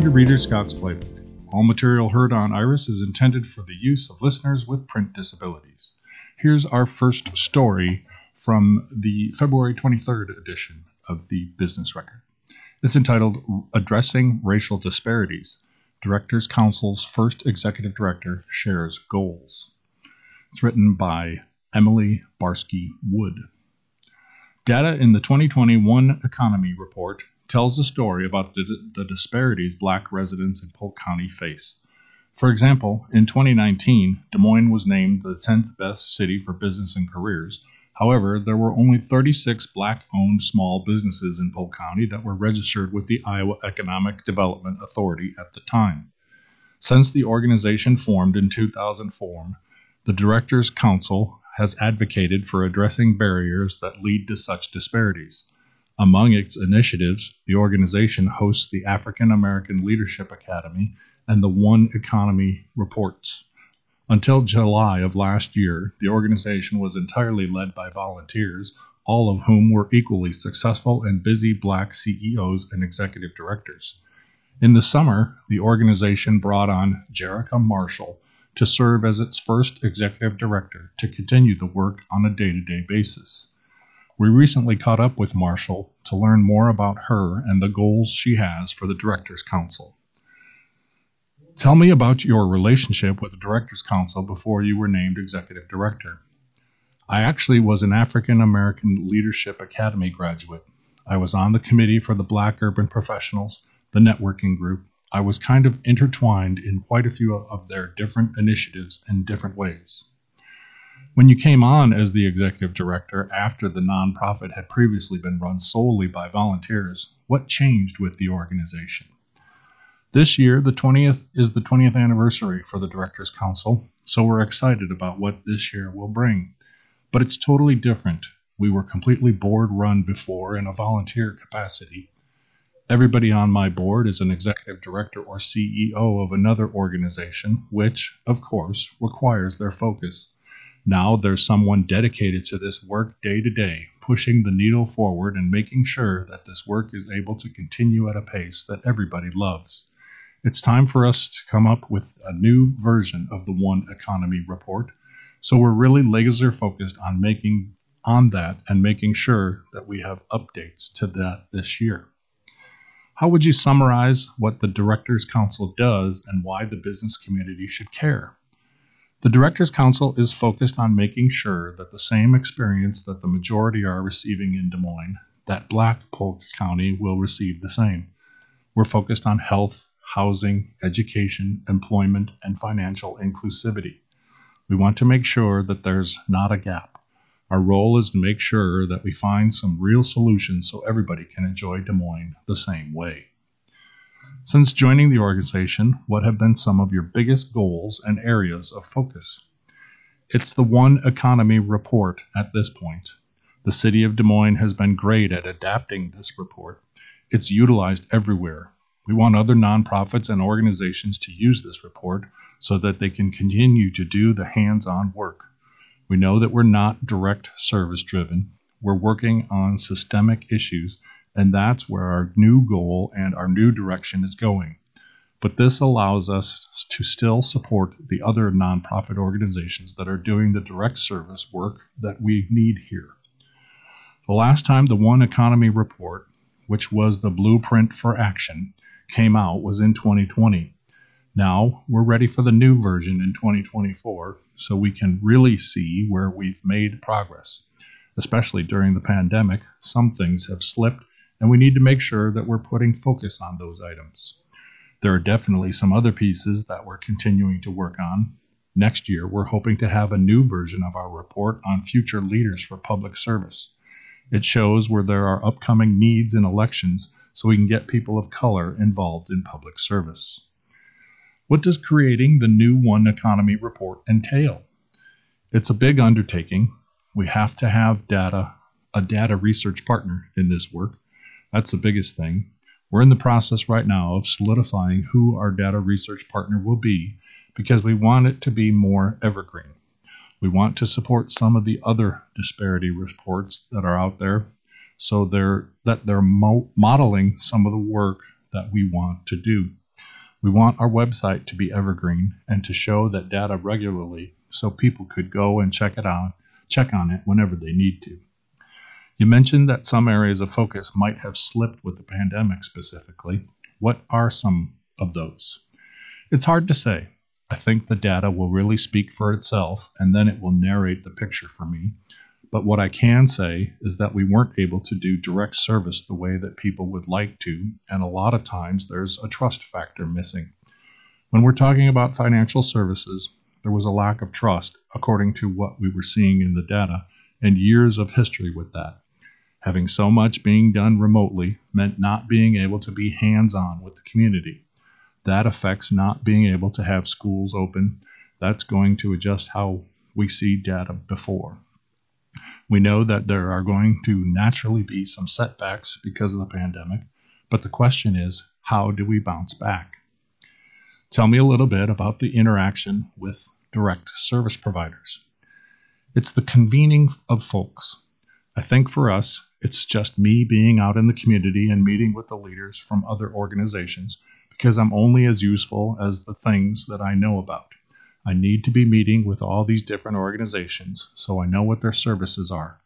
I'm your reader, Scott Splavik. All material heard on Iris is intended for the use of listeners with print disabilities. Here's our first story from the February 23rd edition of the Business Record. It's entitled Addressing Racial Disparities. Directors Council's first executive director shares goals. It's written by Emily Barske Wood. Data in the 2021 Economy Report tells the story about the, the, disparities black residents in Polk County face. For example, in 2019, Des Moines was named the 10th best city for business and careers. However, there were only 36 black owned small businesses in Polk County that were registered with the Iowa Economic Development Authority at the time. Since the organization formed in 2004, the Directors Council has advocated for addressing barriers that lead to such disparities. Among its initiatives, the organization hosts the African American Leadership Academy and the One Economy Reports. Until July of last year, the organization was entirely led by volunteers, all of whom were equally successful and busy black CEOs and executive directors. In the summer, the organization brought on Jerica Marshall, to serve as its first executive director to continue the work on a day to day basis. We recently caught up with Marshall to learn more about her and the goals she has for the Directors Council. Tell me about your relationship with the Directors Council before you were named Executive Director. I actually was an African American Leadership Academy graduate. I was on the committee for the Black Urban Professionals, the networking group, I was kind of intertwined in quite a few of their different initiatives in different ways. When you came on as the executive director after the nonprofit had previously been run solely by volunteers, what changed with the organization? This year, the 20th is the 20th anniversary for the Directors Council, so we're excited about what this year will bring. But it's totally different. We were completely board run before in a volunteer capacity, Everybody on my board is an executive director or CEO of another organization, which, of course, requires their focus. Now there's someone dedicated to this work day to day, pushing the needle forward and making sure that this work is able to continue at a pace that everybody loves. It's time for us to come up with a new version of the One Economy report. So we're really laser focused on making on that and making sure that we have updates to that this year. How would you summarize what the Directors Council does and why the business community should care? The Directors Council is focused on making sure that the same experience that the majority are receiving in Des Moines, that Black Polk County will receive the same. We're focused on health, housing, education, employment, and financial inclusivity. We want to make sure that there's not a gap. Our role is to make sure that we find some real solutions so everybody can enjoy Des Moines the same way. Since joining the organization, what have been some of your biggest goals and areas of focus? It's the One Economy report at this point. The city of Des Moines has been great at adapting this report. It's utilized everywhere. We want other nonprofits and organizations to use this report so that they can continue to do the hands on work. We know that we're not direct service driven. We're working on systemic issues, and that's where our new goal and our new direction is going. But this allows us to still support the other nonprofit organizations that are doing the direct service work that we need here. The last time the One Economy report, which was the blueprint for action, came out was in 2020. Now we're ready for the new version in 2024 so we can really see where we've made progress. Especially during the pandemic, some things have slipped, and we need to make sure that we're putting focus on those items. There are definitely some other pieces that we're continuing to work on. Next year, we're hoping to have a new version of our report on future leaders for public service. It shows where there are upcoming needs in elections so we can get people of color involved in public service. What does creating the new One Economy report entail? It's a big undertaking. We have to have data, a data research partner in this work. That's the biggest thing. We're in the process right now of solidifying who our data research partner will be because we want it to be more evergreen. We want to support some of the other disparity reports that are out there. so they're that they're mo- modeling some of the work that we want to do. We want our website to be evergreen and to show that data regularly so people could go and check it out, check on it whenever they need to. You mentioned that some areas of focus might have slipped with the pandemic specifically. What are some of those? It's hard to say. I think the data will really speak for itself and then it will narrate the picture for me. But what I can say is that we weren't able to do direct service the way that people would like to, and a lot of times there's a trust factor missing. When we're talking about financial services, there was a lack of trust, according to what we were seeing in the data, and years of history with that. Having so much being done remotely meant not being able to be hands on with the community. That affects not being able to have schools open. That's going to adjust how we see data before. We know that there are going to naturally be some setbacks because of the pandemic, but the question is how do we bounce back? Tell me a little bit about the interaction with direct service providers. It's the convening of folks. I think for us, it's just me being out in the community and meeting with the leaders from other organizations because I'm only as useful as the things that I know about. I need to be meeting with all these different organizations so I know what their services are.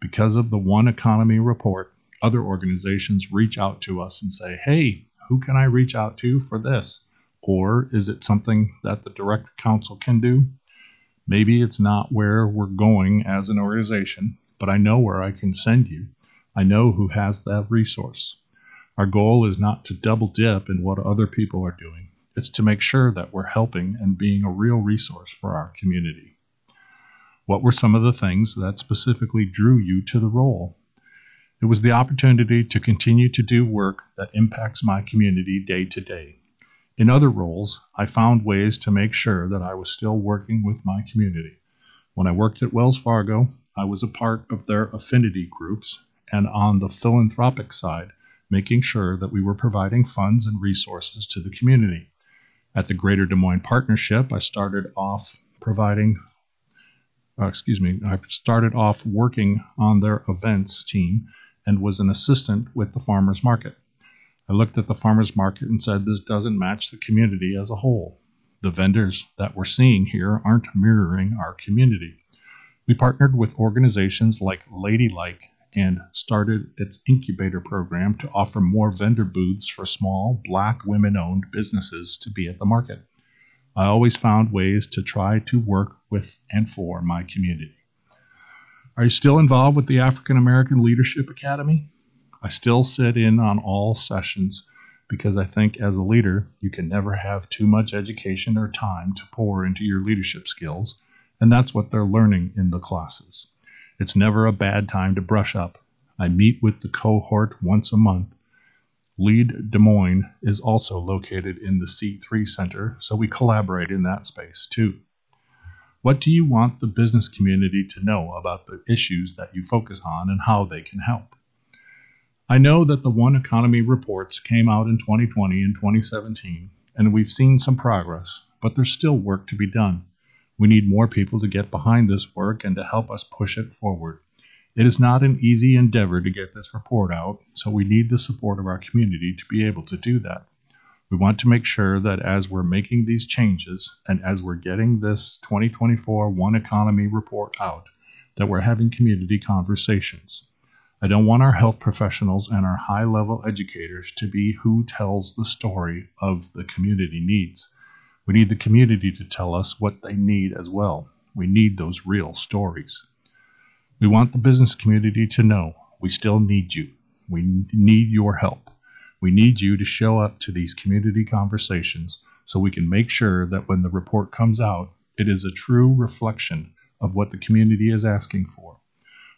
Because of the One Economy report, other organizations reach out to us and say, hey, who can I reach out to for this? Or is it something that the direct council can do? Maybe it's not where we're going as an organization, but I know where I can send you. I know who has that resource. Our goal is not to double dip in what other people are doing. It's to make sure that we're helping and being a real resource for our community. What were some of the things that specifically drew you to the role? It was the opportunity to continue to do work that impacts my community day to day. In other roles, I found ways to make sure that I was still working with my community. When I worked at Wells Fargo, I was a part of their affinity groups and on the philanthropic side, making sure that we were providing funds and resources to the community. At the Greater Des Moines Partnership, I started off providing, uh, excuse me, I started off working on their events team and was an assistant with the farmers market. I looked at the farmers market and said, this doesn't match the community as a whole. The vendors that we're seeing here aren't mirroring our community. We partnered with organizations like Ladylike and started its incubator program to offer more vendor booths for small, black women owned businesses to be at the market. I always found ways to try to work with and for my community. Are you still involved with the African American Leadership Academy? I still sit in on all sessions because I think as a leader, you can never have too much education or time to pour into your leadership skills, and that's what they're learning in the classes. It's never a bad time to brush up. I meet with the cohort once a month. Lead Des Moines is also located in the C3 Center, so we collaborate in that space too. What do you want the business community to know about the issues that you focus on and how they can help? I know that the One Economy reports came out in 2020 and 2017, and we've seen some progress, but there's still work to be done. We need more people to get behind this work and to help us push it forward. It is not an easy endeavor to get this report out, so we need the support of our community to be able to do that. We want to make sure that as we're making these changes and as we're getting this 2024 One Economy report out, that we're having community conversations. I don't want our health professionals and our high level educators to be who tells the story of the community needs. We need the community to tell us what they need as well. We need those real stories. We want the business community to know we still need you. We need your help. We need you to show up to these community conversations so we can make sure that when the report comes out, it is a true reflection of what the community is asking for.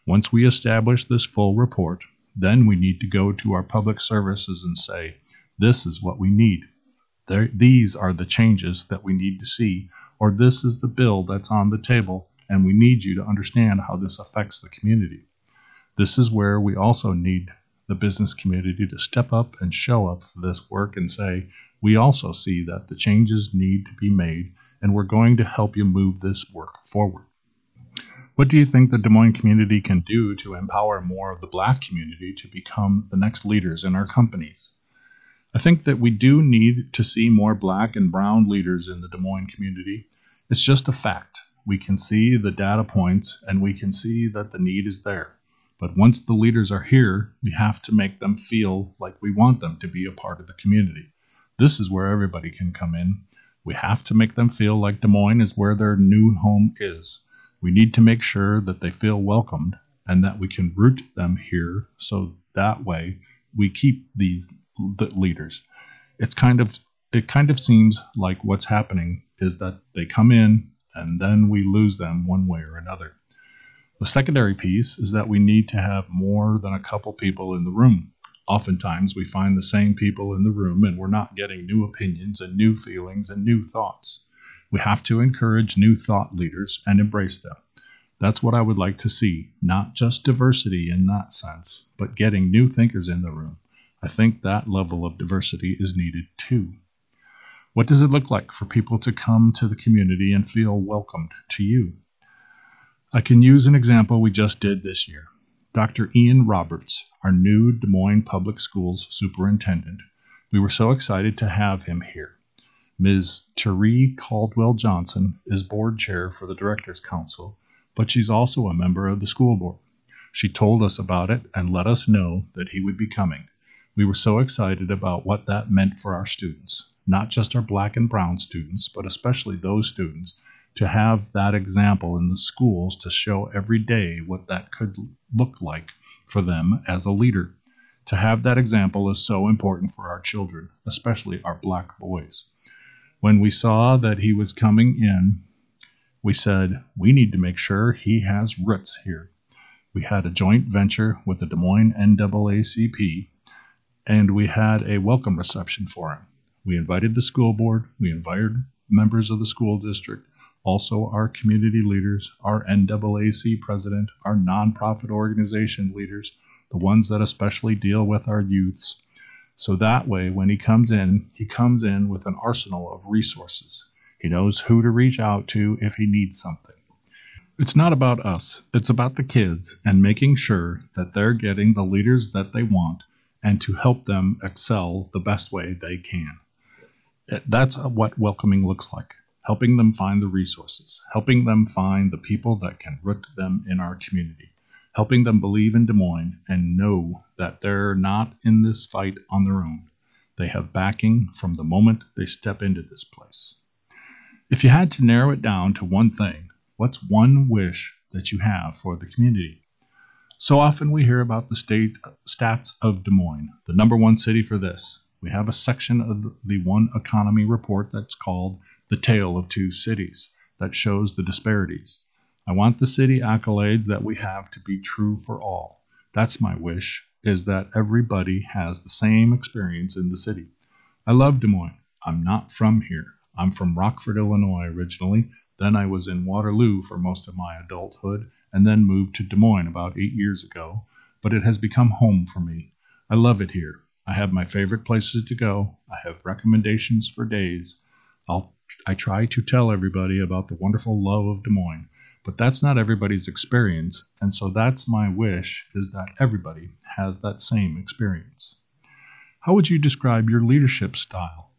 Once we establish this full report, then we need to go to our public services and say, this is what we need. There, these are the changes that we need to see, or this is the bill that's on the table, and we need you to understand how this affects the community. This is where we also need the business community to step up and show up for this work and say, we also see that the changes need to be made, and we're going to help you move this work forward. What do you think the Des Moines community can do to empower more of the black community to become the next leaders in our companies? I think that we do need to see more black and brown leaders in the Des Moines community. It's just a fact. We can see the data points and we can see that the need is there. But once the leaders are here, we have to make them feel like we want them to be a part of the community. This is where everybody can come in. We have to make them feel like Des Moines is where their new home is. We need to make sure that they feel welcomed and that we can root them here so that way we keep these leaders. It's kind of it kind of seems like what's happening is that they come in and then we lose them one way or another. The secondary piece is that we need to have more than a couple people in the room. Oftentimes, we find the same people in the room and we're not getting new opinions and new feelings and new thoughts. We have to encourage new thought leaders and embrace them. That's what I would like to see, not just diversity in that sense, but getting new thinkers in the room. I think that level of diversity is needed too. What does it look like for people to come to the community and feel welcomed to you? I can use an example we just did this year. Dr. Ian Roberts, our new Des Moines Public Schools superintendent, we were so excited to have him here. Ms. Teree Caldwell Johnson is board chair for the Directors Council, but she's also a member of the school board. She told us about it and let us know that he would be coming. We were so excited about what that meant for our students, not just our black and brown students, but especially those students, to have that example in the schools to show every day what that could look like for them as a leader. To have that example is so important for our children, especially our black boys. When we saw that he was coming in, we said, we need to make sure he has roots here. We had a joint venture with the Des Moines NAACP, and we had a welcome reception for him. We invited the school board, we invited members of the school district, also our community leaders, our NAAC president, our nonprofit organization leaders, the ones that especially deal with our youths, so that way, when he comes in, he comes in with an arsenal of resources. He knows who to reach out to if he needs something. It's not about us, it's about the kids and making sure that they're getting the leaders that they want and to help them excel the best way they can. That's what welcoming looks like helping them find the resources, helping them find the people that can root them in our community helping them believe in Des Moines and know that they're not in this fight on their own. They have backing from the moment they step into this place. If you had to narrow it down to one thing, what's one wish that you have for the community? So often we hear about the state stats of Des Moines, the number one city for this. We have a section of the One Economy report that's called The Tale of Two Cities that shows the disparities. I want the city accolades that we have to be true for all. That's my wish, is that everybody has the same experience in the city. I love Des Moines. I'm not from here. I'm from Rockford, Illinois originally. Then I was in Waterloo for most of my adulthood, and then moved to Des Moines about eight years ago. But it has become home for me. I love it here. I have my favorite places to go. I have recommendations for days. I'll, I try to tell everybody about the wonderful love of Des Moines. But that's not everybody's experience, and so that's my wish is that everybody has that same experience. How would you describe your leadership style?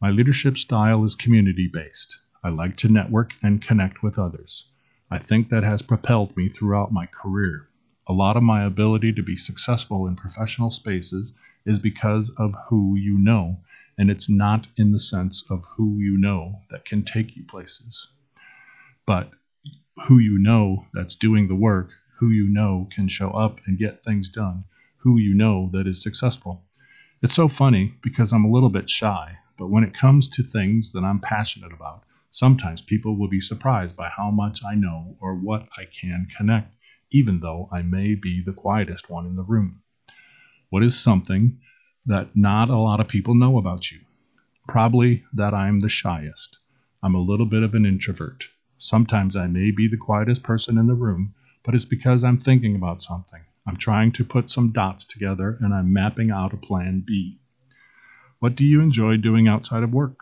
My leadership style is community based. I like to network and connect with others. I think that has propelled me throughout my career. A lot of my ability to be successful in professional spaces is because of who you know, and it's not in the sense of who you know that can take you places. But who you know that's doing the work, who you know can show up and get things done, who you know that is successful. It's so funny because I'm a little bit shy, but when it comes to things that I'm passionate about, sometimes people will be surprised by how much I know or what I can connect, even though I may be the quietest one in the room. What is something that not a lot of people know about you? Probably that I'm the shyest. I'm a little bit of an introvert. Sometimes I may be the quietest person in the room, but it's because I'm thinking about something. I'm trying to put some dots together and I'm mapping out a plan B. What do you enjoy doing outside of work?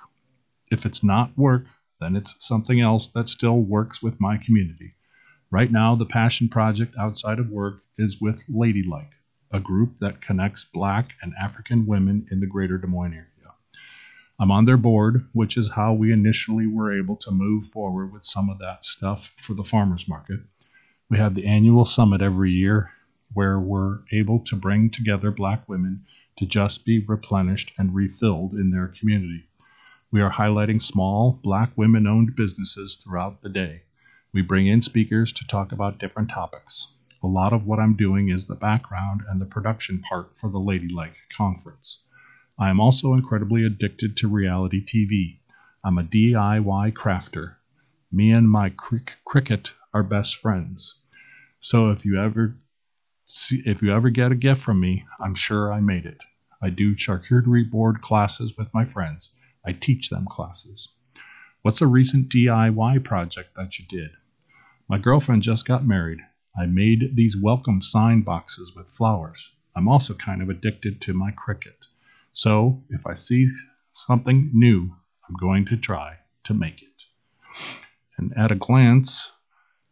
If it's not work, then it's something else that still works with my community. Right now, the passion project outside of work is with Ladylike, a group that connects black and African women in the greater Des Moines area. I'm on their board, which is how we initially were able to move forward with some of that stuff for the farmers market. We have the annual summit every year where we're able to bring together black women to just be replenished and refilled in their community. We are highlighting small black women owned businesses throughout the day. We bring in speakers to talk about different topics. A lot of what I'm doing is the background and the production part for the Ladylike conference. I am also incredibly addicted to reality TV. I'm a DIY crafter. Me and my cric- Cricut are best friends. So if you ever see, if you ever get a gift from me, I'm sure I made it. I do charcuterie board classes with my friends. I teach them classes. What's a recent DIY project that you did? My girlfriend just got married. I made these welcome sign boxes with flowers. I'm also kind of addicted to my Cricut. So if I see something new, I'm going to try to make it. And at a glance,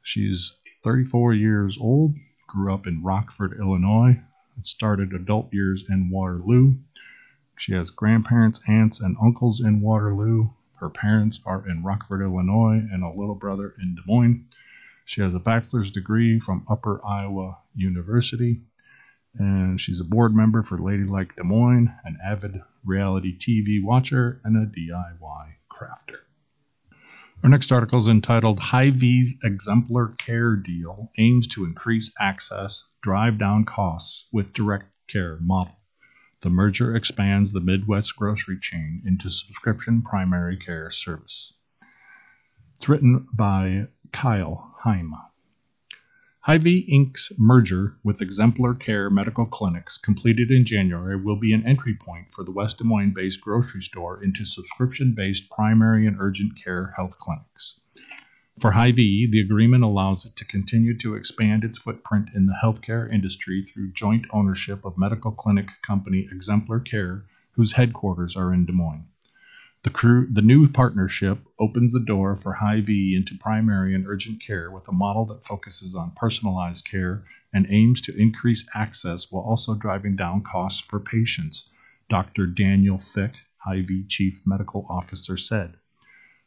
she's 34 years old, grew up in Rockford, Illinois, and started adult years in Waterloo. She has grandparents, aunts, and uncles in Waterloo. Her parents are in Rockford, Illinois, and a little brother in Des Moines. She has a bachelor's degree from Upper Iowa University and she's a board member for Ladylike Des Moines, an avid reality TV watcher, and a DIY crafter. Our next article is entitled Hy-Vee's Exemplar Care Deal Aims to Increase Access, Drive Down Costs with Direct Care Model. The merger expands the Midwest grocery chain into subscription primary care service. It's written by Kyle Heim. Hy-Vee Inc.'s merger with Exemplar Care Medical Clinics, completed in January, will be an entry point for the West Des Moines based grocery store into subscription based primary and urgent care health clinics. For Hy-Vee, the agreement allows it to continue to expand its footprint in the healthcare industry through joint ownership of medical clinic company Exemplar Care, whose headquarters are in Des Moines. The, crew, the new partnership opens the door for Hy-Vee into primary and urgent care with a model that focuses on personalized care and aims to increase access while also driving down costs for patients, Dr. Daniel Fick, Hy-Vee Chief Medical Officer, said.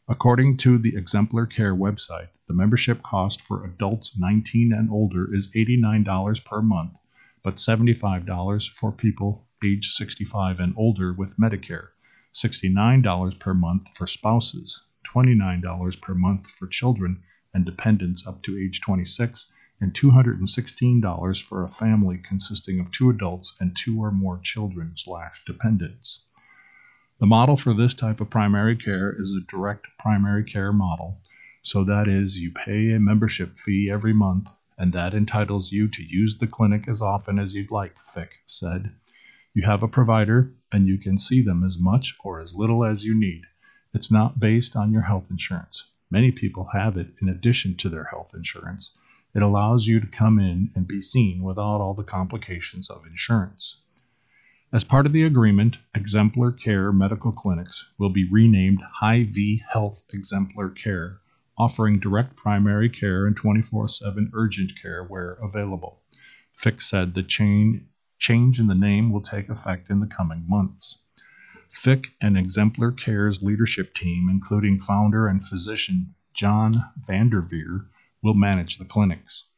According to the Exemplar Care website, the membership cost for adults 19 and older is $89 per month, but $75 for people age 65 and older with Medicare. $69 per month for spouses, $29 per month for children and dependents up to age 26, and $216 for a family consisting of two adults and two or more children slash dependents. The model for this type of primary care is a direct primary care model, so that is, you pay a membership fee every month, and that entitles you to use the clinic as often as you'd like, Fick said. You have a provider, and you can see them as much or as little as you need. It's not based on your health insurance. Many people have it in addition to their health insurance. It allows you to come in and be seen without all the complications of insurance. As part of the agreement, Exemplar Care Medical Clinics will be renamed Hy-Vee Health Exemplar Care, offering direct primary care and 24 7 urgent care where available. Fick said the chain Change in the name will take effect in the coming months. Fick and Exemplar Care's leadership team, including founder and physician John Vanderveer, will manage the clinics.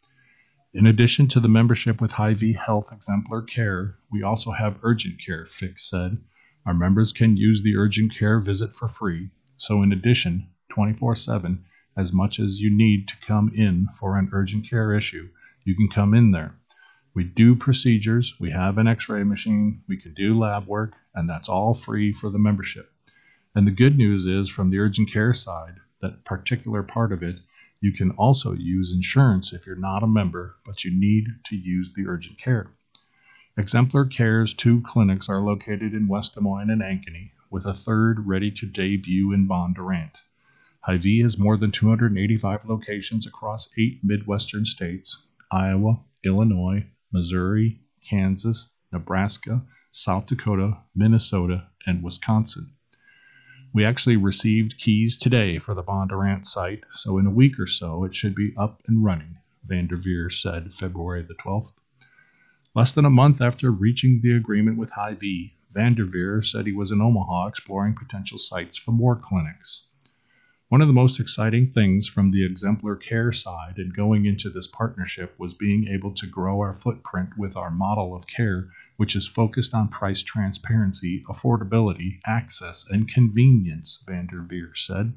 In addition to the membership with Hy-Vee Health Exemplar Care, we also have urgent care, Fick said. Our members can use the urgent care visit for free, so in addition, 24 7, as much as you need to come in for an urgent care issue, you can come in there. We do procedures, we have an x ray machine, we can do lab work, and that's all free for the membership. And the good news is, from the urgent care side, that particular part of it, you can also use insurance if you're not a member, but you need to use the urgent care. Exemplar Care's two clinics are located in West Des Moines and Ankeny, with a third ready to debut in Bondurant. Hy-Vee has more than 285 locations across eight Midwestern states Iowa, Illinois, Missouri, Kansas, Nebraska, South Dakota, Minnesota, and Wisconsin. We actually received keys today for the Bondurant site, so in a week or so it should be up and running, Vanderveer said February the 12th. Less than a month after reaching the agreement with Hy-Vee, Vanderveer said he was in Omaha exploring potential sites for more clinics. One of the most exciting things from the exemplar care side and going into this partnership was being able to grow our footprint with our model of care, which is focused on price transparency, affordability, access, and convenience, Vanderveer said.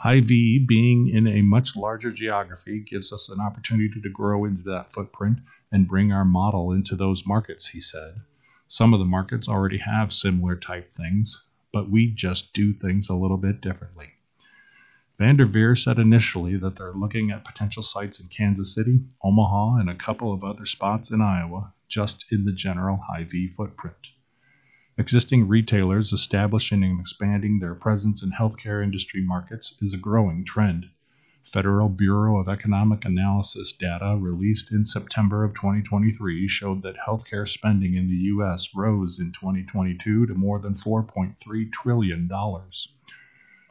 Hy-Vee, being in a much larger geography, gives us an opportunity to grow into that footprint and bring our model into those markets, he said. Some of the markets already have similar type things, but we just do things a little bit differently. Vanderveer said initially that they're looking at potential sites in Kansas City, Omaha, and a couple of other spots in Iowa, just in the general Hy-Vee footprint. Existing retailers establishing and expanding their presence in healthcare industry markets is a growing trend. Federal Bureau of Economic Analysis data released in September of 2023 showed that healthcare spending in the U.S. rose in 2022 to more than $4.3 trillion.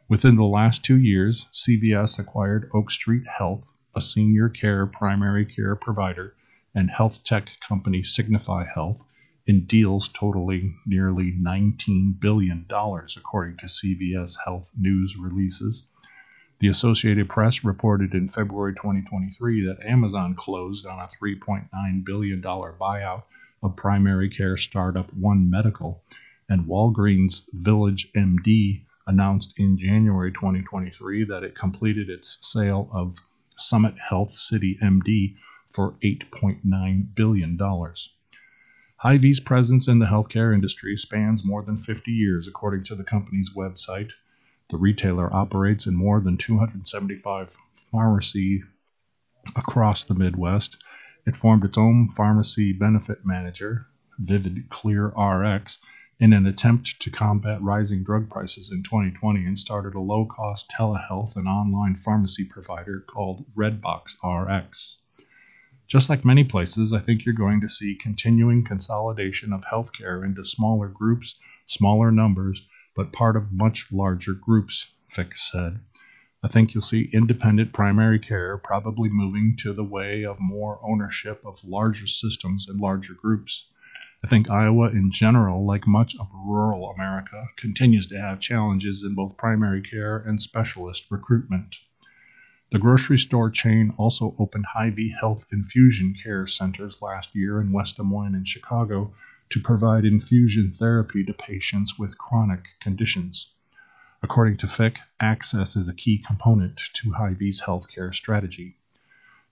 Within the last two years, CVS acquired Oak Street Health, a senior care primary care provider, and health tech company Signify Health in deals totaling nearly $19 billion, according to CVS Health news releases. The Associated Press reported in February 2023 that Amazon closed on a $3.9 billion buyout of primary care startup One Medical, and Walgreens Village MD announced in January 2023 that it completed its sale of Summit Health City MD for $8.9 billion. Hy-Vee's presence in the healthcare industry spans more than 50 years, according to the company's website. The retailer operates in more than 275 pharmacies across the Midwest. It formed its own pharmacy benefit manager, Vivid Clear RX, in an attempt to combat rising drug prices in 2020 and started a low cost telehealth and online pharmacy provider called Redbox RX. Just like many places, I think you're going to see continuing consolidation of healthcare into smaller groups, smaller numbers, but part of much larger groups, Fick said. I think you'll see independent primary care probably moving to the way of more ownership of larger systems and larger groups. I think Iowa in general, like much of rural America, continues to have challenges in both primary care and specialist recruitment. The grocery store chain also opened Hy-Vee Health Infusion Care Centers last year in West Des Moines and Chicago to provide infusion therapy to patients with chronic conditions. According to Fick, access is a key component to Hy-Vee's healthcare strategy.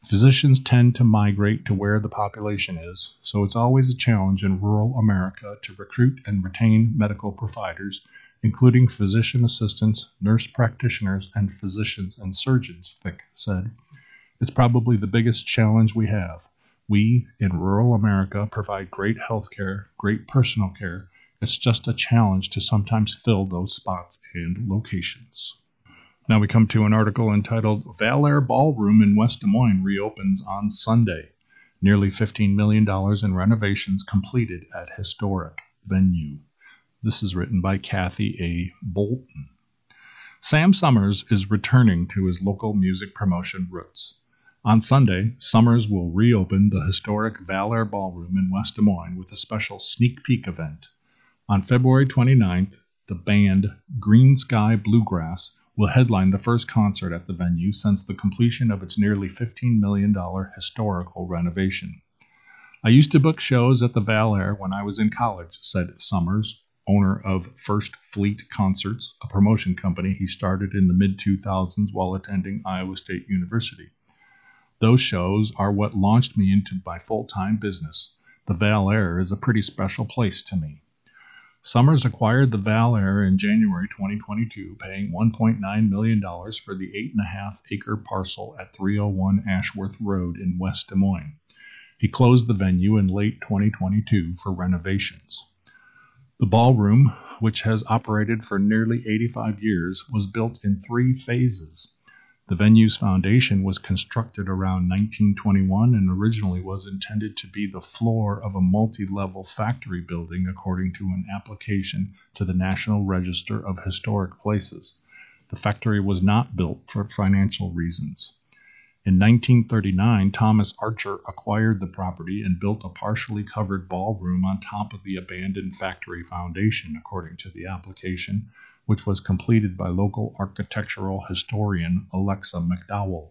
Physicians tend to migrate to where the population is, so it's always a challenge in rural America to recruit and retain medical providers, including physician assistants, nurse practitioners, and physicians and surgeons, Fick said. It's probably the biggest challenge we have. We, in rural America, provide great health care, great personal care. It's just a challenge to sometimes fill those spots and locations. Now we come to an article entitled Valair Ballroom in West Des Moines reopens on Sunday. Nearly $15 million in renovations completed at historic venue. This is written by Kathy A. Bolton. Sam Summers is returning to his local music promotion roots. On Sunday, Summers will reopen the historic Valair Ballroom in West Des Moines with a special sneak peek event. On February 29th, the band Greensky Bluegrass will headline the first concert at the venue since the completion of its nearly $15 million historical renovation. I used to book shows at the Valair when I was in college, said Summers, owner of First Fleet Concerts, a promotion company he started in the mid 2000s while attending Iowa State University. Those shows are what launched me into my full time business. The Valair is a pretty special place to me. Summers acquired the Val Air in January 2022, paying $1.9 million for the 8.5 acre parcel at 301 Ashworth Road in West Des Moines. He closed the venue in late 2022 for renovations. The ballroom, which has operated for nearly 85 years, was built in three phases. The venue's foundation was constructed around 1921 and originally was intended to be the floor of a multi level factory building according to an application to the National Register of Historic Places. The factory was not built for financial reasons. In 1939, Thomas Archer acquired the property and built a partially covered ballroom on top of the abandoned factory foundation, according to the application, which was completed by local architectural historian Alexa McDowell.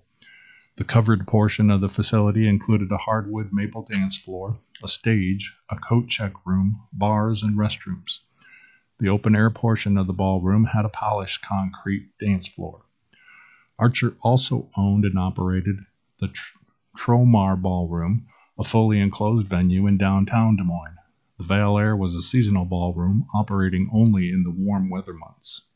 The covered portion of the facility included a hardwood maple dance floor, a stage, a coat check room, bars, and restrooms. The open air portion of the ballroom had a polished concrete dance floor. Archer also owned and operated the Tromar Ballroom, a fully enclosed venue in downtown Des Moines. The Val Air was a seasonal ballroom operating only in the warm weather months.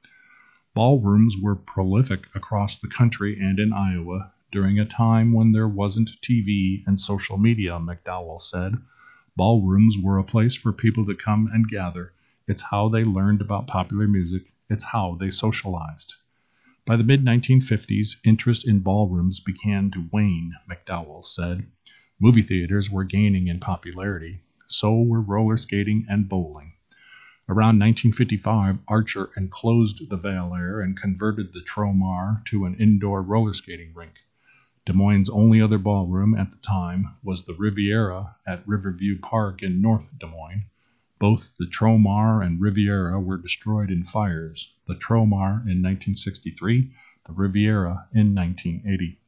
Ballrooms were prolific across the country and in Iowa during a time when there wasn't TV and social media, McDowell said. Ballrooms were a place for people to come and gather. It's how they learned about popular music, it's how they socialized. By the mid 1950s, interest in ballrooms began to wane, McDowell said. Movie theaters were gaining in popularity, so were roller skating and bowling. Around 1955, Archer enclosed the Val Air and converted the Tromar to an indoor roller skating rink. Des Moines' only other ballroom at the time was the Riviera at Riverview Park in North Des Moines. Both the Tromar and Riviera were destroyed in fires, the Tromar in 1963, the Riviera in 1980.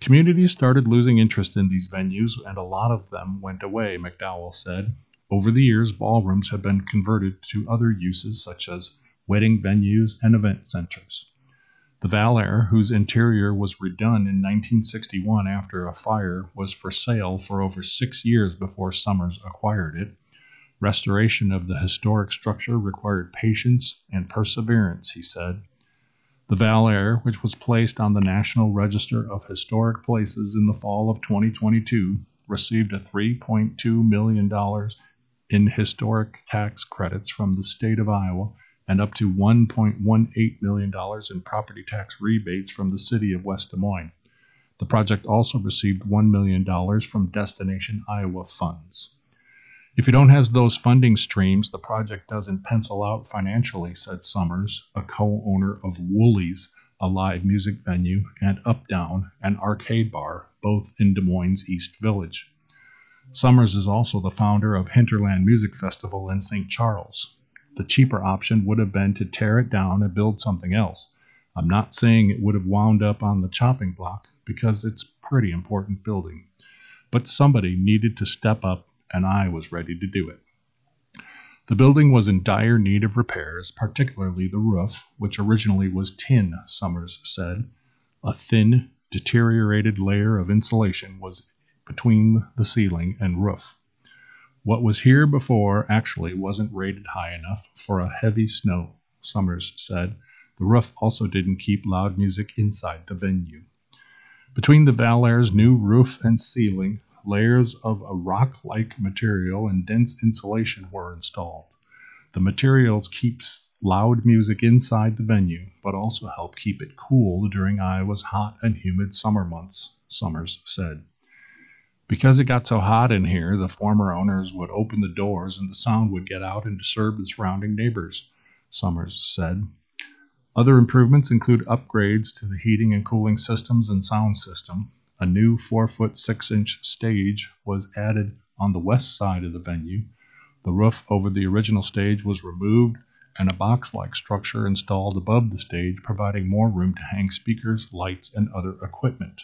Communities started losing interest in these venues, and a lot of them went away, McDowell said. Over the years, ballrooms have been converted to other uses such as wedding venues and event centers. The Valair, whose interior was redone in 1961 after a fire, was for sale for over six years before Summers acquired it. Restoration of the historic structure required patience and perseverance, he said. The Valair, which was placed on the National Register of Historic Places in the fall of 2022, received a $3.2 million in historic tax credits from the state of Iowa and up to $1.18 million in property tax rebates from the city of West Des Moines. The project also received $1 million from Destination Iowa funds. If you don't have those funding streams, the project doesn't pencil out financially, said Summers, a co owner of Wooly's, a live music venue, and Updown, an arcade bar, both in Des Moines East Village. Summers is also the founder of Hinterland Music Festival in St. Charles. The cheaper option would have been to tear it down and build something else. I'm not saying it would have wound up on the chopping block because it's pretty important building. But somebody needed to step up and I was ready to do it. The building was in dire need of repairs, particularly the roof, which originally was tin, Summers said. A thin, deteriorated layer of insulation was between the ceiling and roof. What was here before actually wasn't rated high enough for a heavy snow, Summers said. The roof also didn't keep loud music inside the venue. Between the Val Air's new roof and ceiling, layers of a rock like material and dense insulation were installed. The materials keep loud music inside the venue, but also help keep it cool during Iowa's hot and humid summer months, Summers said. Because it got so hot in here, the former owners would open the doors and the sound would get out and disturb the surrounding neighbors, Summers said. Other improvements include upgrades to the heating and cooling systems and sound system, a new 4 foot 6 inch stage was added on the west side of the venue. The roof over the original stage was removed and a box like structure installed above the stage, providing more room to hang speakers, lights, and other equipment.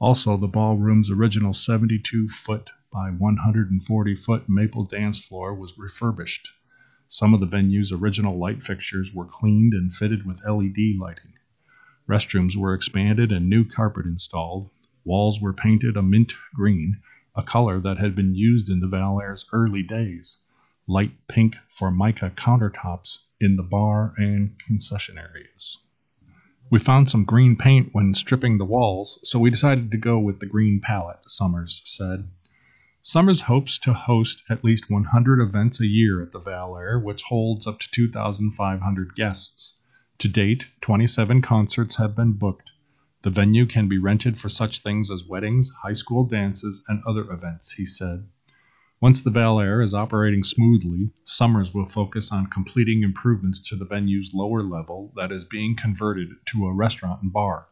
Also, the ballroom's original 72 foot by 140 foot maple dance floor was refurbished. Some of the venue's original light fixtures were cleaned and fitted with LED lighting. Restrooms were expanded and new carpet installed. Walls were painted a mint green, a color that had been used in the Val Air's early days. Light pink formica countertops in the bar and concession areas. We found some green paint when stripping the walls, so we decided to go with the green palette, Summers said. Summers hopes to host at least 100 events a year at the Val Air, which holds up to 2,500 guests. To date, 27 concerts have been booked. The venue can be rented for such things as weddings, high school dances, and other events, he said. Once the Val Air is operating smoothly, Summers will focus on completing improvements to the venue's lower level that is being converted to a restaurant and bar.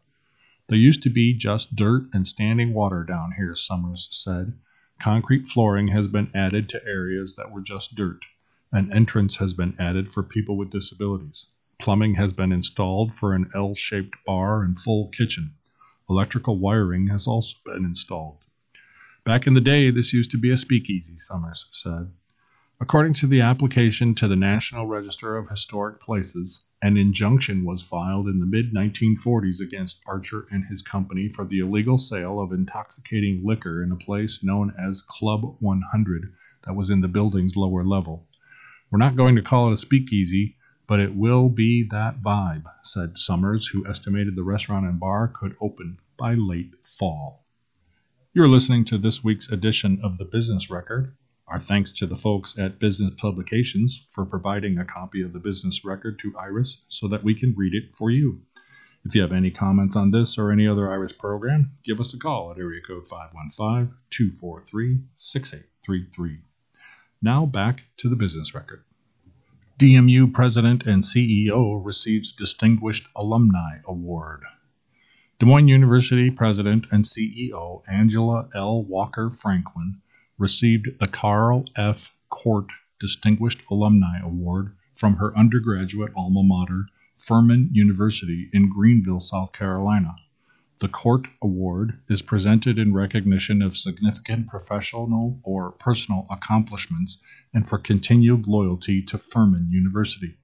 There used to be just dirt and standing water down here, Summers said. Concrete flooring has been added to areas that were just dirt. An entrance has been added for people with disabilities. Plumbing has been installed for an L shaped bar and full kitchen. Electrical wiring has also been installed. Back in the day, this used to be a speakeasy, Summers said. According to the application to the National Register of Historic Places, an injunction was filed in the mid 1940s against Archer and his company for the illegal sale of intoxicating liquor in a place known as Club 100 that was in the building's lower level. We're not going to call it a speakeasy, but it will be that vibe, said Summers, who estimated the restaurant and bar could open by late fall. You're listening to this week's edition of the Business Record. Our thanks to the folks at Business Publications for providing a copy of the Business Record to Iris so that we can read it for you. If you have any comments on this or any other Iris program, give us a call at area code 515 243 6833. Now back to the Business Record. DMU President and CEO receives Distinguished Alumni Award. Des Moines University President and CEO Angela L. Walker Franklin received the Carl F. Kohrt Distinguished Alumni Award from her undergraduate alma mater, Furman University in Greenville, South Carolina. The Kohrt Award is presented in recognition of significant professional or personal accomplishments and for continued loyalty to Furman University.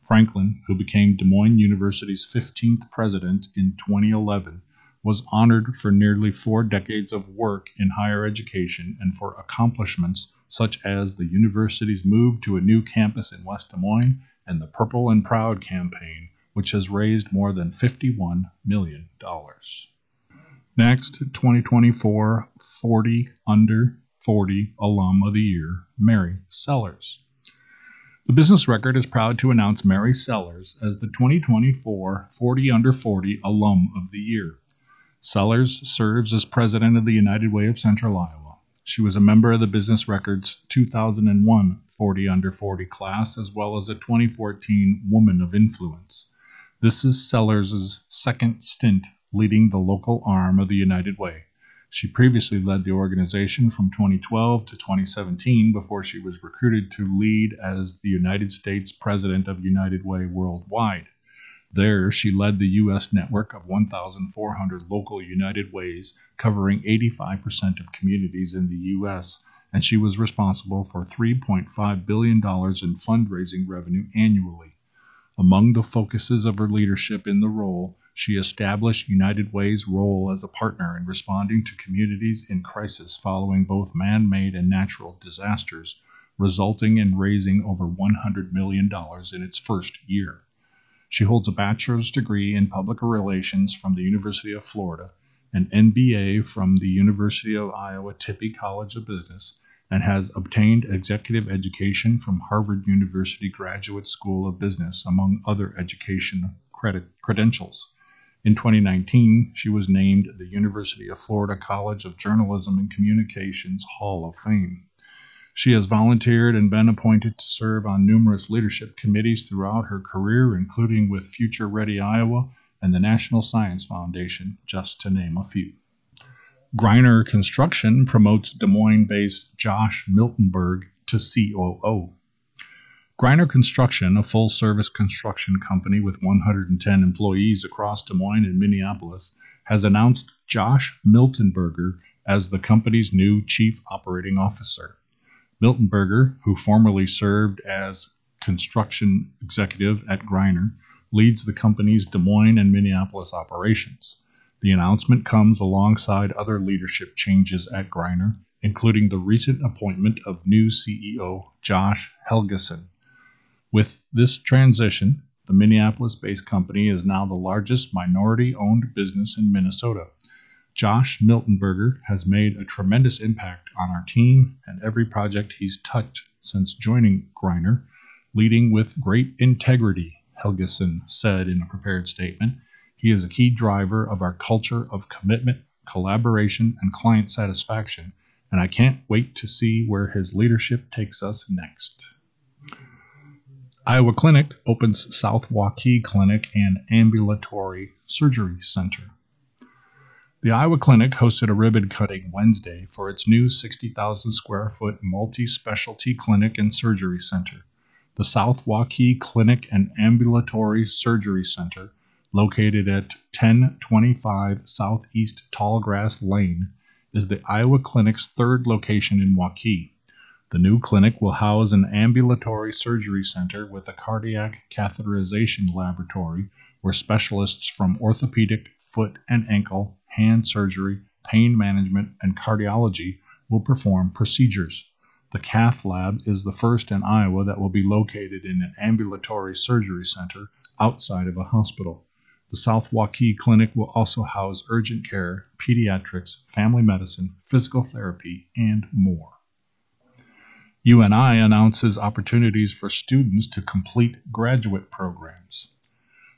Franklin, who became Des Moines University's 15th president in 2011, was honored for nearly four decades of work in higher education and for accomplishments such as the university's move to a new campus in West Des Moines and the Purple and Proud campaign, which has raised more than $51 million. Next, 2024 40 Under 40 Alum of the Year, Mary Sellers. The Business Record is proud to announce Mary Sellers as the 2024 40 Under 40 Alum of the Year. Sellers serves as president of the United Way of Central Iowa. She was a member of the Business Record's 2001 40 Under 40 class as well as a 2014 Woman of Influence. This is Sellers' second stint leading the local arm of the United Way. She previously led the organization from 2012 to 2017 before she was recruited to lead as the United States President of United Way Worldwide. There, she led the U.S. network of 1,400 local United Ways, covering 85% of communities in the U.S., and she was responsible for $3.5 billion in fundraising revenue annually. Among the focuses of her leadership in the role she established United Way's role as a partner in responding to communities in crisis following both man made and natural disasters, resulting in raising over $100 million in its first year. She holds a bachelor's degree in public relations from the University of Florida, an MBA from the University of Iowa Tippie College of Business, and has obtained executive education from Harvard University Graduate School of Business, among other education credit credentials. In 2019, she was named the University of Florida College of Journalism and Communications Hall of Fame. She has volunteered and been appointed to serve on numerous leadership committees throughout her career, including with Future Ready Iowa and the National Science Foundation, just to name a few. Greiner Construction promotes Des Moines based Josh Miltenberg to COO. Greiner Construction, a full service construction company with 110 employees across Des Moines and Minneapolis, has announced Josh Miltenberger as the company's new Chief Operating Officer. Miltenberger, who formerly served as construction executive at Greiner, leads the company's Des Moines and Minneapolis operations. The announcement comes alongside other leadership changes at Greiner, including the recent appointment of new CEO Josh Helgeson. With this transition, the Minneapolis based company is now the largest minority owned business in Minnesota. Josh Miltenberger has made a tremendous impact on our team and every project he's touched since joining Greiner, leading with great integrity, Helgeson said in a prepared statement. He is a key driver of our culture of commitment, collaboration, and client satisfaction, and I can't wait to see where his leadership takes us next. Iowa Clinic opens South Waukee Clinic and Ambulatory Surgery Center. The Iowa Clinic hosted a ribbon cutting Wednesday for its new 60,000 square foot multi specialty clinic and surgery center. The South Waukee Clinic and Ambulatory Surgery Center, located at 1025 Southeast Tallgrass Lane, is the Iowa Clinic's third location in Waukee. The new clinic will house an ambulatory surgery center with a cardiac catheterization laboratory where specialists from orthopedic, foot and ankle, hand surgery, pain management, and cardiology will perform procedures. The cath lab is the first in Iowa that will be located in an ambulatory surgery center outside of a hospital. The South Waukee Clinic will also house urgent care, pediatrics, family medicine, physical therapy, and more. UNI announces opportunities for students to complete graduate programs.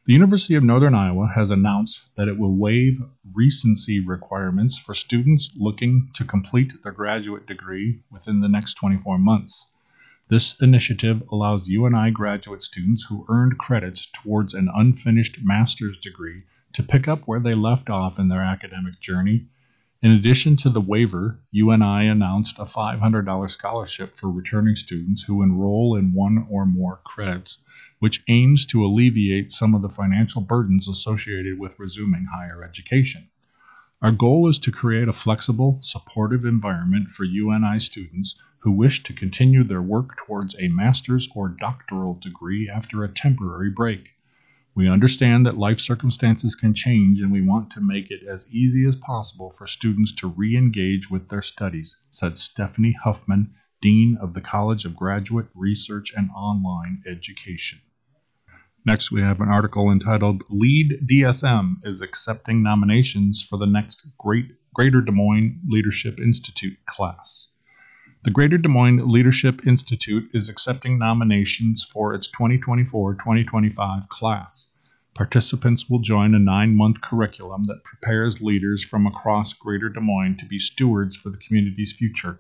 The University of Northern Iowa has announced that it will waive recency requirements for students looking to complete their graduate degree within the next 24 months. This initiative allows UNI graduate students who earned credits towards an unfinished master's degree to pick up where they left off in their academic journey. In addition to the waiver, UNI announced a $500 scholarship for returning students who enroll in one or more credits which aims to alleviate some of the financial burdens associated with resuming higher education. Our goal is to create a flexible, supportive environment for UNI students who wish to continue their work towards a master's or doctoral degree after a temporary break. We understand that life circumstances can change and we want to make it as easy as possible for students to re engage with their studies, said Stephanie Huffman, Dean of the College of Graduate Research and Online Education. Next, we have an article entitled Lead DSM is accepting nominations for the next Great Greater Des Moines Leadership Institute class. The Greater Des Moines Leadership Institute is accepting nominations for its 2024 2025 class. Participants will join a nine month curriculum that prepares leaders from across Greater Des Moines to be stewards for the community's future.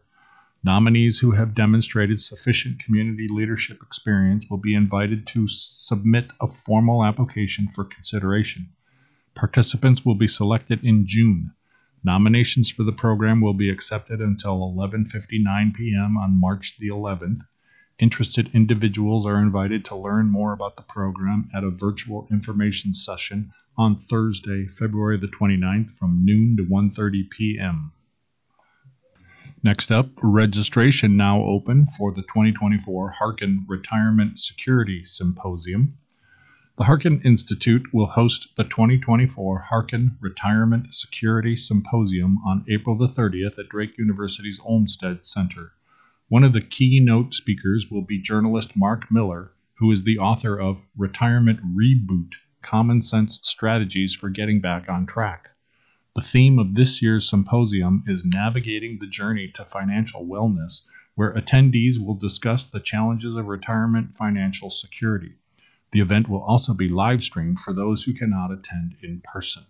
Nominees who have demonstrated sufficient community leadership experience will be invited to submit a formal application for consideration. Participants will be selected in June. Nominations for the program will be accepted until 11:59 p.m. on March the 11th. Interested individuals are invited to learn more about the program at a virtual information session on Thursday, February the 29th from noon to 1:30 p.m. Next up, registration now open for the 2024 Harkin Retirement Security Symposium. The Harkin Institute will host the 2024 Harkin Retirement Security Symposium on April the 30th at Drake University's Olmsted Center. One of the keynote speakers will be journalist Mark Miller, who is the author of Retirement Reboot Common Sense Strategies for Getting Back on Track. The theme of this year's symposium is Navigating the Journey to Financial Wellness, where attendees will discuss the challenges of retirement financial security. The event will also be live streamed for those who cannot attend in person.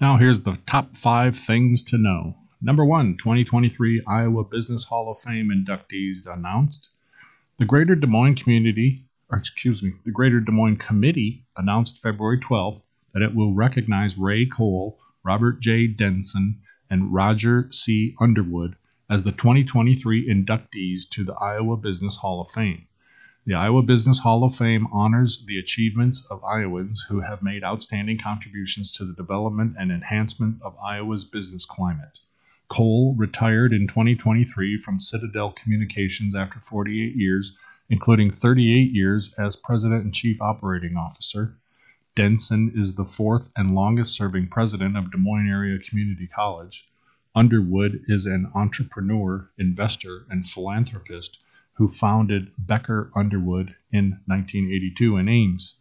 Now, here's the top five things to know. Number one, 2023 Iowa Business Hall of Fame inductees announced. The Greater Des Moines Community, or excuse me, the Greater Des Moines Committee announced February 12th that it will recognize Ray Cole Robert J. Denson, and Roger C. Underwood as the 2023 inductees to the Iowa Business Hall of Fame. The Iowa Business Hall of Fame honors the achievements of Iowans who have made outstanding contributions to the development and enhancement of Iowa's business climate. Cole retired in 2023 from Citadel Communications after 48 years, including 38 years as President and Chief Operating Officer. Denson is the fourth and longest serving president of Des Moines Area Community College. Underwood is an entrepreneur, investor, and philanthropist who founded Becker Underwood in 1982 in Ames.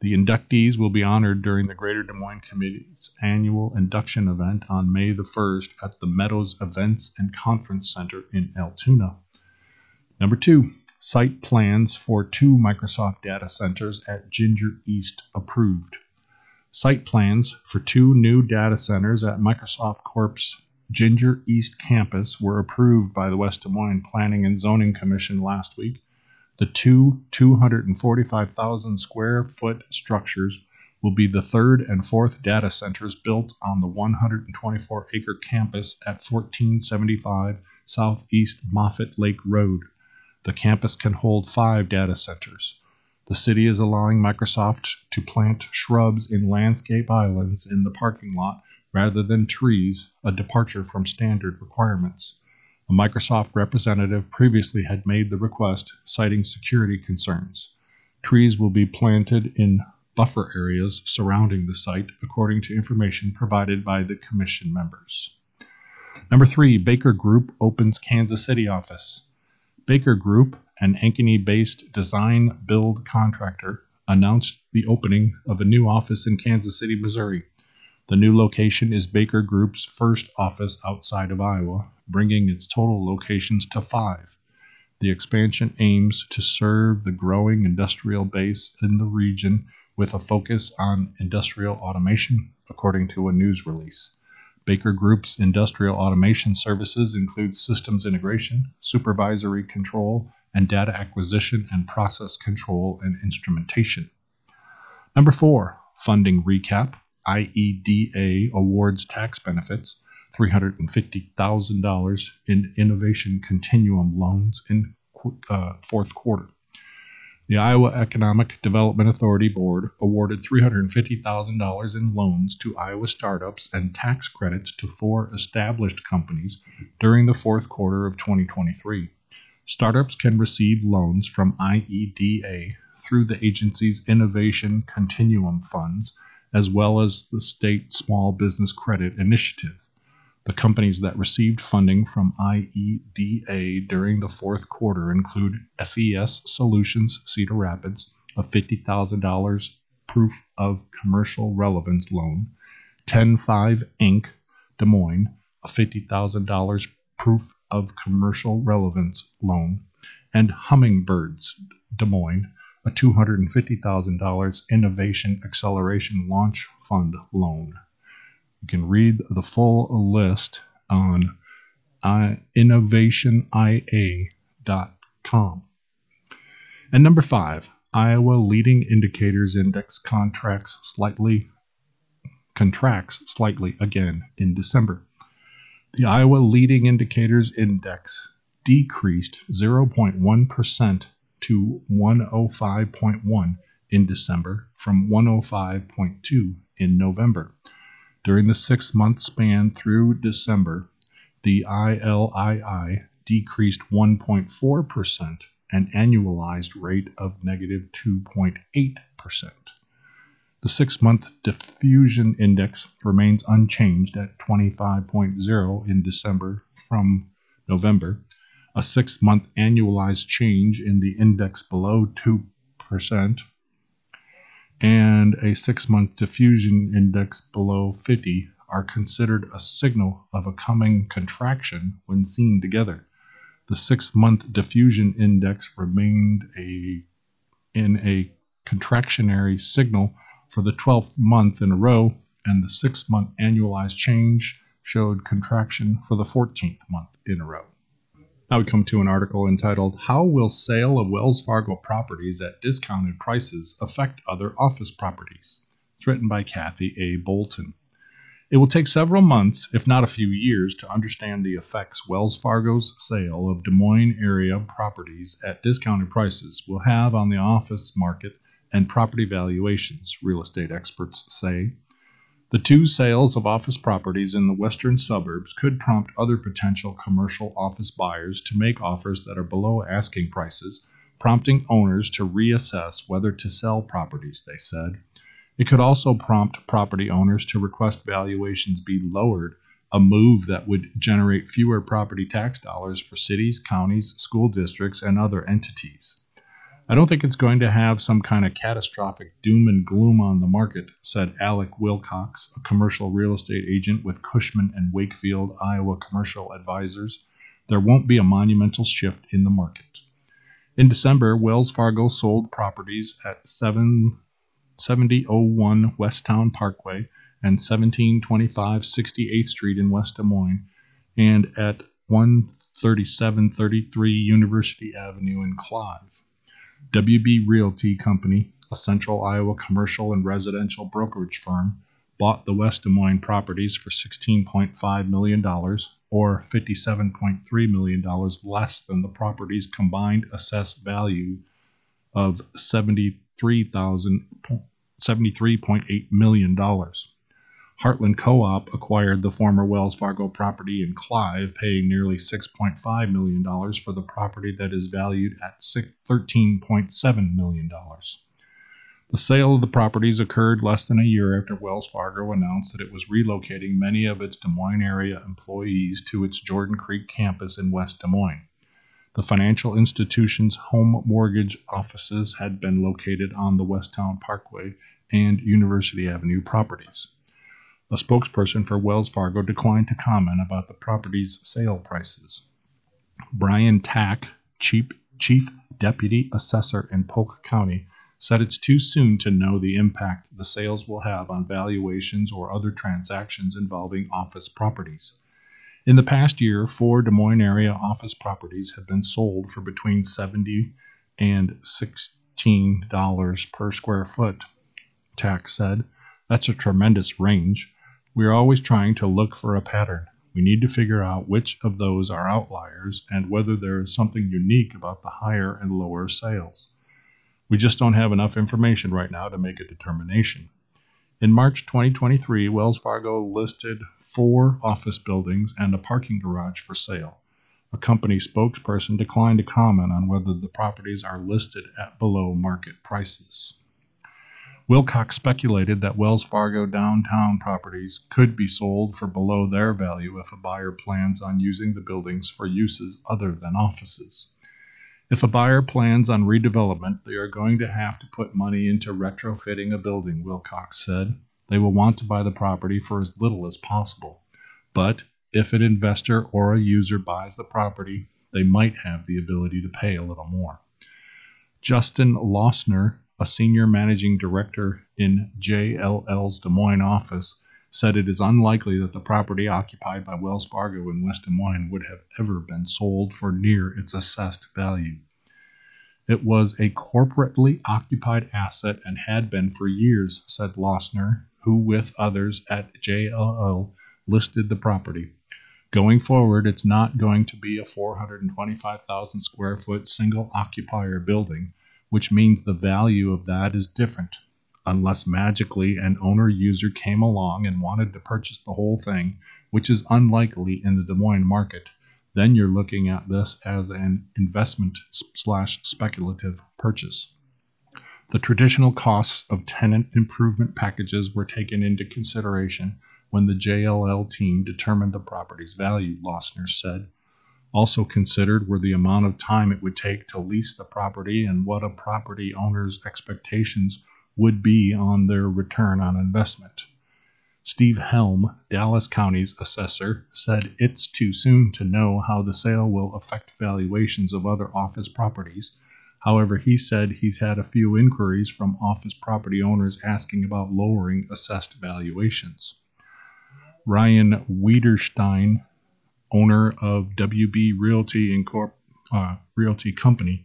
The inductees will be honored during the Greater Des Moines Committee's annual induction event on May the 1st at the Meadows Events and Conference Center in Altoona. Number two, Site plans for two Microsoft data centers at Ginger East approved. Site plans for two new data centers at Microsoft Corp's Ginger East campus were approved by the West Des Moines Planning and Zoning Commission last week. The two 245,000 square foot structures will be the third and fourth data centers built on the 124 acre campus at 1475 Southeast Moffett Lake Road. The campus can hold five data centers. The city is allowing Microsoft to plant shrubs in landscape islands in the parking lot rather than trees, a departure from standard requirements. A Microsoft representative previously had made the request, citing security concerns. Trees will be planted in buffer areas surrounding the site, according to information provided by the commission members. Number three, Baker Group opens Kansas City office. Baker Group, an Ankeny based design build contractor, announced the opening of a new office in Kansas City, Missouri. The new location is Baker Group's first office outside of Iowa, bringing its total locations to five. The expansion aims to serve the growing industrial base in the region with a focus on industrial automation, according to a news release. Baker Group's industrial automation services include systems integration, supervisory control, and data acquisition and process control and instrumentation. Number four, funding recap. IEDA awards tax benefits, $350,000 in innovation continuum loans in uh, fourth quarter. The Iowa Economic Development Authority Board awarded $350,000 in loans to Iowa startups and tax credits to four established companies during the fourth quarter of 2023. Startups can receive loans from IEDA through the agency's Innovation Continuum funds, as well as the State Small Business Credit Initiative. The companies that received funding from IEDA during the fourth quarter include FES Solutions Cedar Rapids, a $50,000 proof of commercial relevance loan, 105 Inc., Des Moines, a $50,000 proof of commercial relevance loan, and Hummingbirds, Des Moines, a $250,000 Innovation Acceleration Launch Fund loan. You can read the full list on innovationia.com. And number five, Iowa Leading Indicators Index contracts slightly contracts slightly again in December. The Iowa Leading Indicators Index decreased 0.1% to 105.1 in December from 105.2 in November. During the six month span through December, the ILII decreased 1.4%, an annualized rate of negative 2.8%. The six month diffusion index remains unchanged at 25.0 in December from November. A six month annualized change in the index below 2% and a six month diffusion index below 50 are considered a signal of a coming contraction when seen together. The six month diffusion index remained a, in a contractionary signal for the 12th month in a row, and the six month annualized change showed contraction for the 14th month in a row. Now we come to an article entitled How Will Sale of Wells Fargo Properties at Discounted Prices Affect Other Office Properties? It's written by Kathy A. Bolton. It will take several months, if not a few years, to understand the effects Wells Fargo's sale of Des Moines area properties at discounted prices will have on the office market and property valuations, real estate experts say. The two sales of office properties in the western suburbs could prompt other potential commercial office buyers to make offers that are below asking prices, prompting owners to reassess whether to sell properties, they said. It could also prompt property owners to request valuations be lowered, a move that would generate fewer property tax dollars for cities, counties, school districts, and other entities. I don't think it's going to have some kind of catastrophic doom and gloom on the market, said Alec Wilcox, a commercial real estate agent with Cushman and Wakefield, Iowa Commercial Advisors. There won't be a monumental shift in the market. In December, Wells Fargo sold properties at 7, 7001 Westtown Parkway and 1725 68th Street in West Des Moines and at 13733 University Avenue in Clive. WB Realty Company, a central Iowa commercial and residential brokerage firm, bought the West Des Moines properties for $16.5 million, or $57.3 million less than the property's combined assessed value of $73.8 million. Heartland Co op acquired the former Wells Fargo property in Clive, paying nearly $6.5 million for the property that is valued at $13.7 million. The sale of the properties occurred less than a year after Wells Fargo announced that it was relocating many of its Des Moines area employees to its Jordan Creek campus in West Des Moines. The financial institution's home mortgage offices had been located on the Westtown Parkway and University Avenue properties. A spokesperson for Wells Fargo declined to comment about the property's sale prices. Brian Tack, Chief, Chief Deputy Assessor in Polk County, said it's too soon to know the impact the sales will have on valuations or other transactions involving office properties. In the past year, four Des Moines area office properties have been sold for between 70 and $16 per square foot, Tack said. That's a tremendous range. We are always trying to look for a pattern. We need to figure out which of those are outliers and whether there is something unique about the higher and lower sales. We just don't have enough information right now to make a determination. In March 2023, Wells Fargo listed four office buildings and a parking garage for sale. A company spokesperson declined to comment on whether the properties are listed at below market prices. Wilcox speculated that Wells Fargo downtown properties could be sold for below their value if a buyer plans on using the buildings for uses other than offices. If a buyer plans on redevelopment, they are going to have to put money into retrofitting a building, Wilcox said. They will want to buy the property for as little as possible. But if an investor or a user buys the property, they might have the ability to pay a little more. Justin Lossner, a senior managing director in JLL's Des Moines office, said it is unlikely that the property occupied by Wells Fargo in West Des Moines would have ever been sold for near its assessed value. It was a corporately occupied asset and had been for years, said Lossner, who with others at JLL listed the property. Going forward, it's not going to be a 425,000 square foot single occupier building, which means the value of that is different unless magically an owner user came along and wanted to purchase the whole thing, which is unlikely in the Des Moines market, then you're looking at this as an investment slash speculative purchase. The traditional costs of tenant improvement packages were taken into consideration when the JLL team determined the property's value, Lossner said. Also considered were the amount of time it would take to lease the property and what a property owner's expectations would be on their return on investment. Steve Helm, Dallas County's assessor, said it's too soon to know how the sale will affect valuations of other office properties. However, he said he's had a few inquiries from office property owners asking about lowering assessed valuations. Ryan Wiederstein, owner of WB Realty Incorp- uh, Realty Company,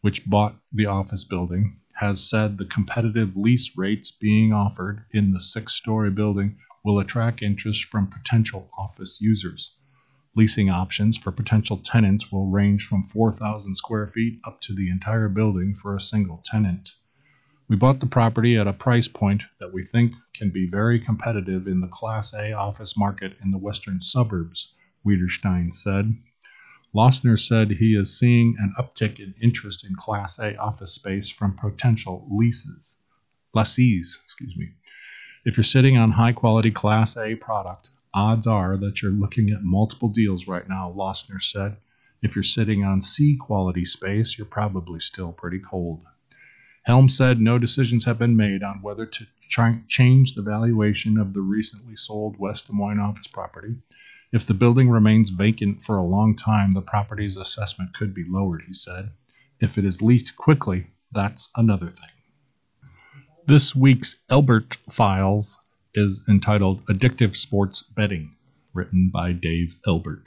which bought the office building, has said the competitive lease rates being offered in the six story building will attract interest from potential office users. Leasing options for potential tenants will range from 4,000 square feet up to the entire building for a single tenant. We bought the property at a price point that we think can be very competitive in the Class A office market in the western suburbs, Wiederstein said. Lossner said he is seeing an uptick in interest in Class A office space from potential leases, lessees. Excuse me. If you're sitting on high quality Class A product, odds are that you're looking at multiple deals right now, Lossner said. If you're sitting on C quality space, you're probably still pretty cold. Helm said no decisions have been made on whether to change the valuation of the recently sold West Des Moines office property if the building remains vacant for a long time, the property's assessment could be lowered, he said. If it is leased quickly, that's another thing. This week's Elbert Files is entitled Addictive Sports Betting, written by Dave Elbert.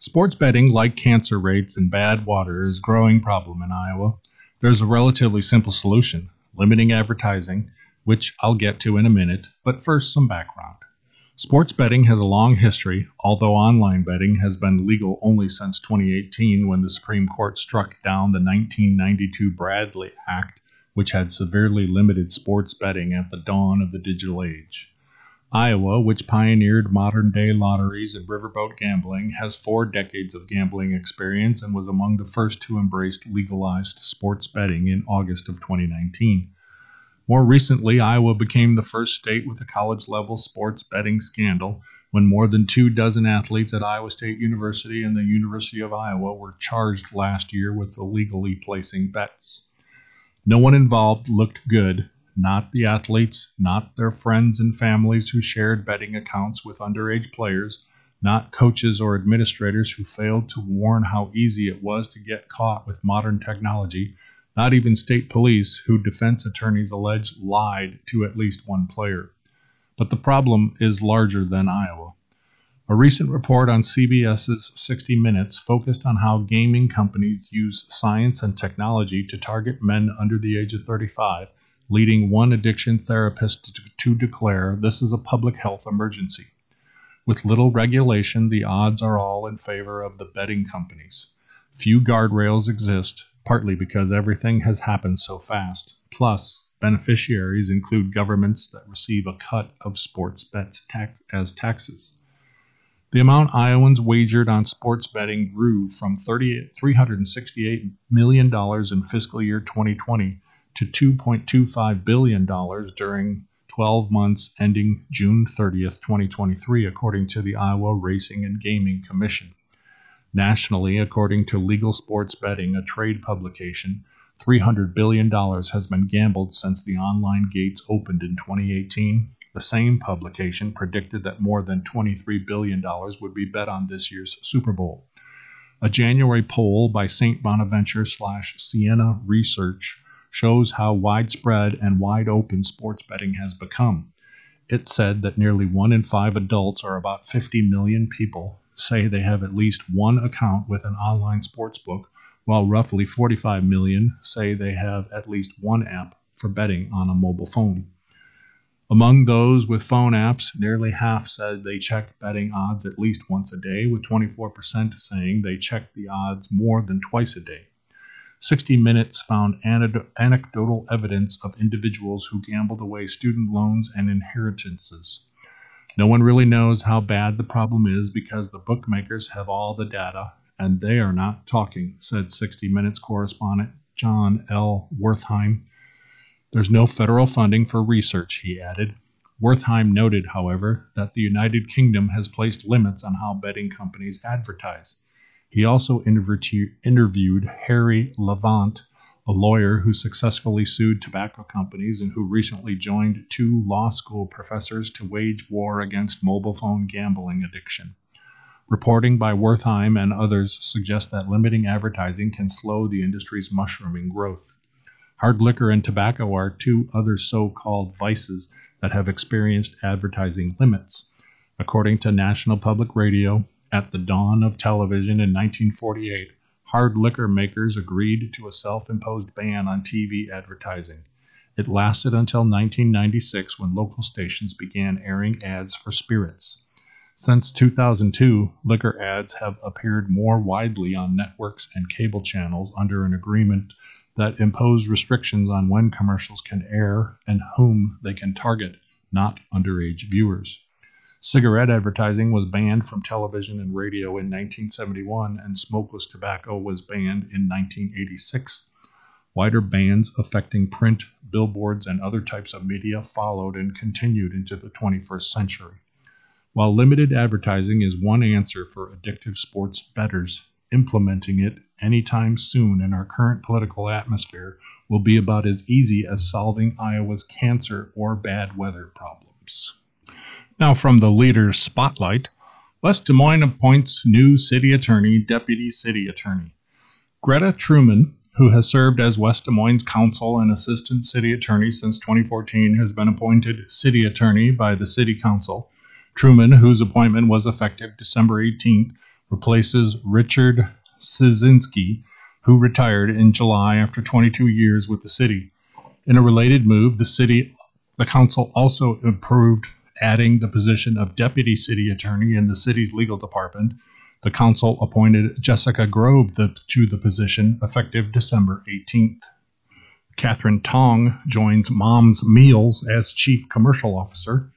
Sports betting, like cancer rates and bad water, is a growing problem in Iowa. There's a relatively simple solution limiting advertising, which I'll get to in a minute, but first, some background. Sports betting has a long history, although online betting has been legal only since 2018 when the Supreme Court struck down the 1992 Bradley Act, which had severely limited sports betting at the dawn of the digital age. Iowa, which pioneered modern day lotteries and riverboat gambling, has four decades of gambling experience and was among the first to embrace legalized sports betting in August of 2019. More recently, Iowa became the first state with a college level sports betting scandal when more than two dozen athletes at Iowa State University and the University of Iowa were charged last year with illegally placing bets. No one involved looked good, not the athletes, not their friends and families who shared betting accounts with underage players, not coaches or administrators who failed to warn how easy it was to get caught with modern technology, not even state police, who defense attorneys allege lied to at least one player. But the problem is larger than Iowa. A recent report on CBS's 60 Minutes focused on how gaming companies use science and technology to target men under the age of 35, leading one addiction therapist to, to declare this is a public health emergency. With little regulation, the odds are all in favor of the betting companies. Few guardrails exist, partly because everything has happened so fast. Plus, beneficiaries include governments that receive a cut of sports bets tax- as taxes. The amount Iowans wagered on sports betting grew from $368 million in fiscal year 2020 to $2.25 billion during 12 months ending June 30th, 2023, according to the Iowa Racing and Gaming Commission. Nationally, according to Legal Sports Betting, a trade publication, $300 billion has been gambled since the online gates opened in 2018. The same publication predicted that more than $23 billion would be bet on this year's Super Bowl. A January poll by St. Bonaventure slash Siena Research shows how widespread and wide open sports betting has become. It said that nearly one in five adults, or about 50 million people, say they have at least one account with an online sports book, while roughly 45 million say they have at least one app for betting on a mobile phone. Among those with phone apps, nearly half said they check betting odds at least once a day, with 24% saying they check the odds more than twice a day. 60 Minutes found anecdotal evidence of individuals who gambled away student loans and inheritances. No one really knows how bad the problem is because the bookmakers have all the data and they are not talking, said 60 Minutes correspondent Jon L. Wertheim. There's no federal funding for research, he added. Wertheim noted, however, that the United Kingdom has placed limits on how betting companies advertise. He also interviewed Harry Levant, a lawyer who successfully sued tobacco companies and who recently joined two law school professors to wage war against mobile phone gambling addiction. Reporting by Wertheim and others suggests that limiting advertising can slow the industry's mushrooming growth. Hard liquor and tobacco are two other so called vices that have experienced advertising limits. According to National Public Radio, at the dawn of television in 1948, hard liquor makers agreed to a self imposed ban on TV advertising. It lasted until 1996 when local stations began airing ads for spirits. Since 2002, liquor ads have appeared more widely on networks and cable channels under an agreement that imposed restrictions on when commercials can air and whom they can target, not underage viewers. Cigarette advertising was banned from television and radio in 1971, and smokeless tobacco was banned in 1986. Wider bans affecting print, billboards, and other types of media followed and continued into the 21st century. While limited advertising is one answer for addictive sports bettors, implementing it anytime soon in our current political atmosphere will be about as easy as solving Iowa's cancer or bad weather problems. Now, from the leader's spotlight, West Des Moines appoints new city attorney, deputy city attorney. Greta Truman, who has served as West Des Moines counsel and assistant city attorney since 2014, has been appointed city attorney by the city council. Truman, whose appointment was effective December 18th, replaces Richard Scieszinski, who retired in July after 22 years with the city. In a related move, the city the council also approved adding the position of deputy city attorney in the city's legal department. The council appointed Jessica Grove the, to the position effective December 18th. Catherine Tong joins Mom's Meals as chief commercial officer.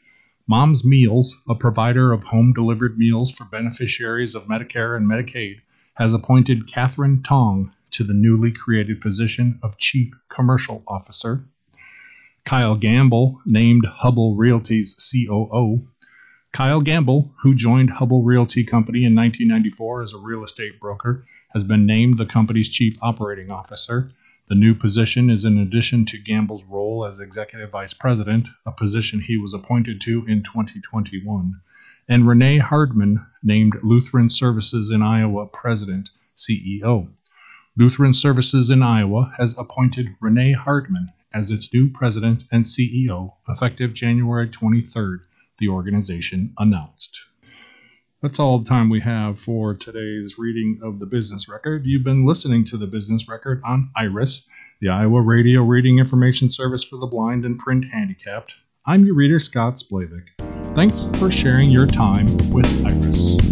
Mom's Meals, a provider of home delivered meals for beneficiaries of Medicare and Medicaid, has appointed Catherine Tong to the newly created position of Chief Commercial Officer. Kyle Gamble, named Hubbell Realty's COO. Kyle Gamble, who joined Hubbell Realty Company in 1994 as a real estate broker, has been named the company's Chief Operating Officer. The new position is in addition to Gamble's role as Executive Vice President, a position he was appointed to in 2021, and Renee Hardman, named Lutheran Services in Iowa President, CEO. Lutheran Services in Iowa has appointed Renee Hardman as its new president and CEO effective January 23rd, the organization announced. That's all the time we have for today's reading of the business record. You've been listening to the business record on IRIS, the Iowa Radio Reading Information Service for the Blind and Print Handicapped. I'm your reader, Scott Splavik. Thanks for sharing your time with IRIS.